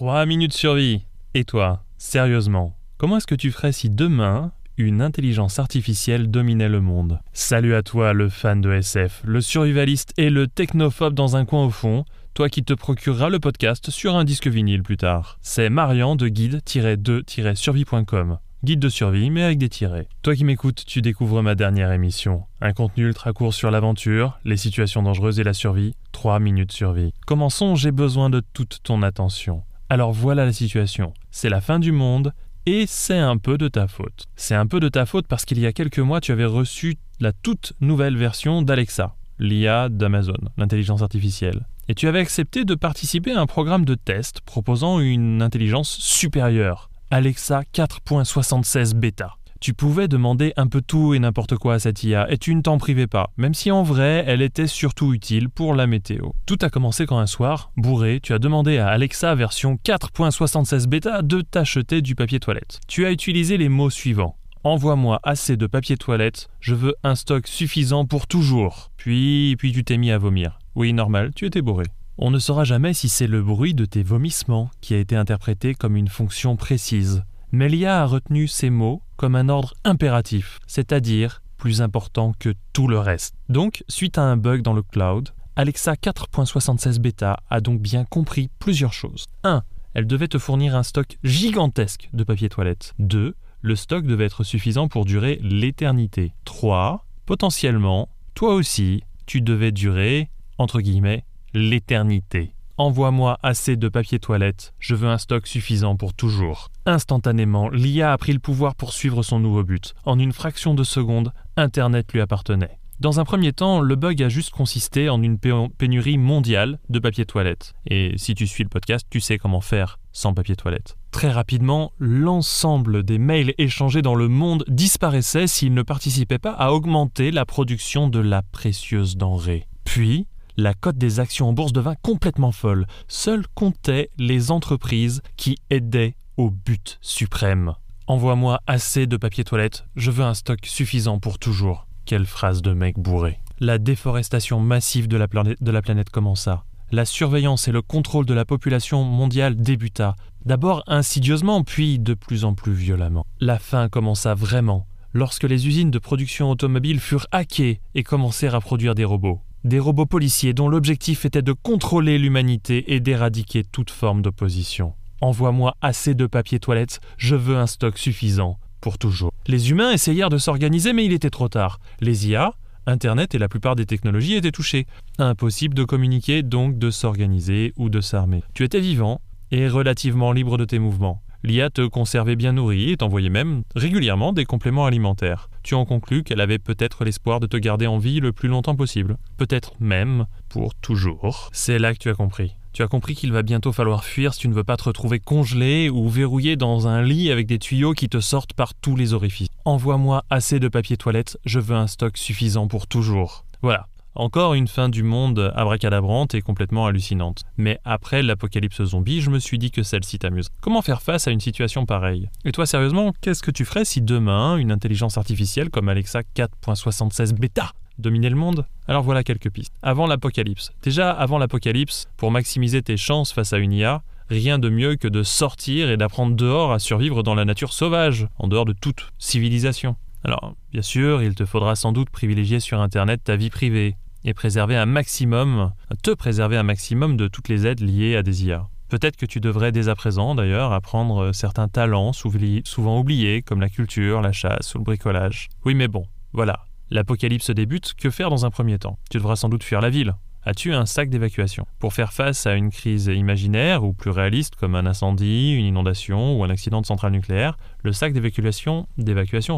3 minutes survie. Et toi, sérieusement, comment est-ce que tu ferais si demain, une intelligence artificielle dominait le monde? Salut à toi, le fan de SF, le survivaliste et le technophobe dans un coin au fond, toi qui te procureras le podcast sur un disque vinyle plus tard. C'est Marian de guide-2-survie.com. Guide de survie, mais avec des tirets. Toi qui m'écoutes, tu découvres ma dernière émission. Un contenu ultra court sur l'aventure, les situations dangereuses et la survie. 3 minutes survie. Commençons, j'ai besoin de toute ton attention. Alors voilà la situation. C'est la fin du monde et c'est un peu de ta faute. C'est un peu de ta faute parce qu'il y a quelques mois, tu avais reçu la toute nouvelle version d'Alexa, l'IA d'Amazon, l'intelligence artificielle. Et tu avais accepté de participer à un programme de test proposant une intelligence supérieure, Alexa 4.76 bêta. Tu pouvais demander un peu tout et n'importe quoi à cette IA et tu ne t'en privais pas, même si en vrai elle était surtout utile pour la météo. Tout a commencé quand un soir, bourré, tu as demandé à Alexa version 4.76 bêta de t'acheter du papier toilette. Tu as utilisé les mots suivants. Envoie-moi assez de papier toilette, je veux un stock suffisant pour toujours. Puis, puis tu t'es mis à vomir. Oui, normal, tu étais bourré. On ne saura jamais si c'est le bruit de tes vomissements qui a été interprété comme une fonction précise. Mais l'IA a retenu ces mots comme un ordre impératif, c'est-à-dire plus important que tout le reste. Donc, suite à un bug dans le cloud, Alexa 4.76 bêta a donc bien compris plusieurs choses. 1. Elle devait te fournir un stock gigantesque de papier toilette. 2. Le stock devait être suffisant pour durer l'éternité. 3. Potentiellement, toi aussi, tu devais durer, entre guillemets, l'éternité. Envoie-moi assez de papier toilette, je veux un stock suffisant pour toujours. Instantanément, l'IA a pris le pouvoir pour suivre son nouveau but. En une fraction de seconde, Internet lui appartenait. Dans un premier temps, le bug a juste consisté en une pénurie mondiale de papier toilette. Et si tu suis le podcast, tu sais comment faire sans papier toilette. Très rapidement, l'ensemble des mails échangés dans le monde disparaissait s'ils ne participaient pas à augmenter la production de la précieuse denrée. Puis, la cote des actions en bourse devint complètement folle. Seules comptaient les entreprises qui aidaient au but suprême. Envoie-moi assez de papier toilette, je veux un stock suffisant pour toujours. Quelle phrase de mec bourré. La déforestation massive de la, planète, de la planète commença. La surveillance et le contrôle de la population mondiale débuta, d'abord insidieusement, puis de plus en plus violemment. La fin commença vraiment lorsque les usines de production automobile furent hackées et commencèrent à produire des robots. Des robots policiers dont l'objectif était de contrôler l'humanité et d'éradiquer toute forme d'opposition. Envoie-moi assez de papier toilette, je veux un stock suffisant, pour toujours. Les humains essayèrent de s'organiser, mais il était trop tard. Les IA, Internet et la plupart des technologies étaient touchés. Impossible de communiquer, donc de s'organiser ou de s'armer. Tu étais vivant et relativement libre de tes mouvements. L'IA te conservait bien nourri et t'envoyait même régulièrement des compléments alimentaires. Tu en conclus qu'elle avait peut-être l'espoir de te garder en vie le plus longtemps possible. Peut-être même pour toujours. C'est là que tu as compris. Tu as compris qu'il va bientôt falloir fuir si tu ne veux pas te retrouver congelé ou verrouillé dans un lit avec des tuyaux qui te sortent par tous les orifices. Envoie-moi assez de papier toilette, je veux un stock suffisant pour toujours. Voilà, encore une fin du monde abracadabrante et complètement hallucinante. Mais après l'apocalypse zombie, je me suis dit que celle-ci t'amuse. Comment faire face à une situation pareille? Et toi, sérieusement, qu'est-ce que tu ferais si demain, une intelligence artificielle comme Alexa 4.76 bêta dominait le monde? Alors voilà quelques pistes. Avant l'apocalypse. Déjà, avant l'apocalypse, pour maximiser tes chances face à une IA, rien de mieux que de sortir et d'apprendre dehors à survivre dans la nature sauvage, en dehors de toute civilisation. Alors, bien sûr, il te faudra sans doute privilégier sur Internet ta vie privée et préserver un maximum, te préserver un maximum de toutes les aides liées à des IA. Peut-être que tu devrais dès à présent, d'ailleurs, apprendre certains talents souvent oubliés, comme la culture, la chasse ou le bricolage. Oui, mais bon, voilà. L'apocalypse débute, que faire dans un premier temps? Tu devras sans doute fuir la ville, As-tu un sac d'évacuation Pour faire face à une crise imaginaire ou plus réaliste comme un incendie, une inondation ou un accident de centrale nucléaire, le sac d'évacuation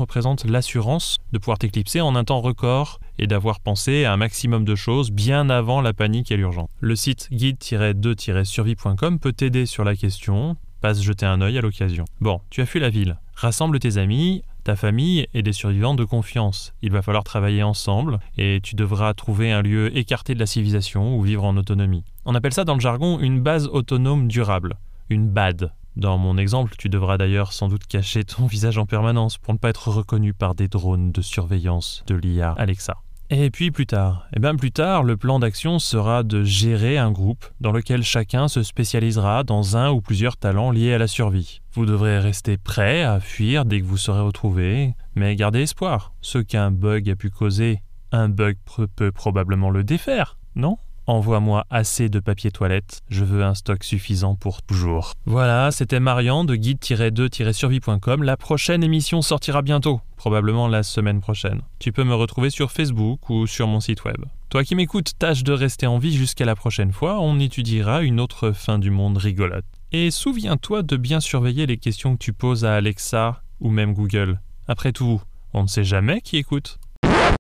représente l'assurance de pouvoir t'éclipser en un temps record et d'avoir pensé à un maximum de choses bien avant la panique et l'urgence. Le site guide-2-survie.com peut t'aider sur la question, passe jeter un œil à l'occasion. Bon, tu as fui la ville. Rassemble tes amis, ta famille et des survivants de confiance. Il va falloir travailler ensemble et tu devras trouver un lieu écarté de la civilisation ou vivre en autonomie. On appelle ça dans le jargon une base autonome durable, une BAD. Dans mon exemple, tu devras d'ailleurs sans doute cacher ton visage en permanence pour ne pas être reconnu par des drones de surveillance de l'IA Alexa. Et puis plus tard Eh bien plus tard, le plan d'action sera de gérer un groupe dans lequel chacun se spécialisera dans un ou plusieurs talents liés à la survie. Vous devrez rester prêt à fuir dès que vous serez retrouvé, mais gardez espoir. Ce qu'un bug a pu causer, un bug peut probablement le défaire, non? Envoie-moi assez de papier toilette, je veux un stock suffisant pour toujours. Voilà, c'était Marian de guide-2-survie.com. La prochaine émission sortira bientôt, probablement la semaine prochaine. Tu peux me retrouver sur Facebook ou sur mon site web. Toi qui m'écoutes, tâche de rester en vie jusqu'à la prochaine fois, on étudiera une autre fin du monde rigolote. Et souviens-toi de bien surveiller les questions que tu poses à Alexa ou même Google. Après tout, on ne sait jamais qui écoute.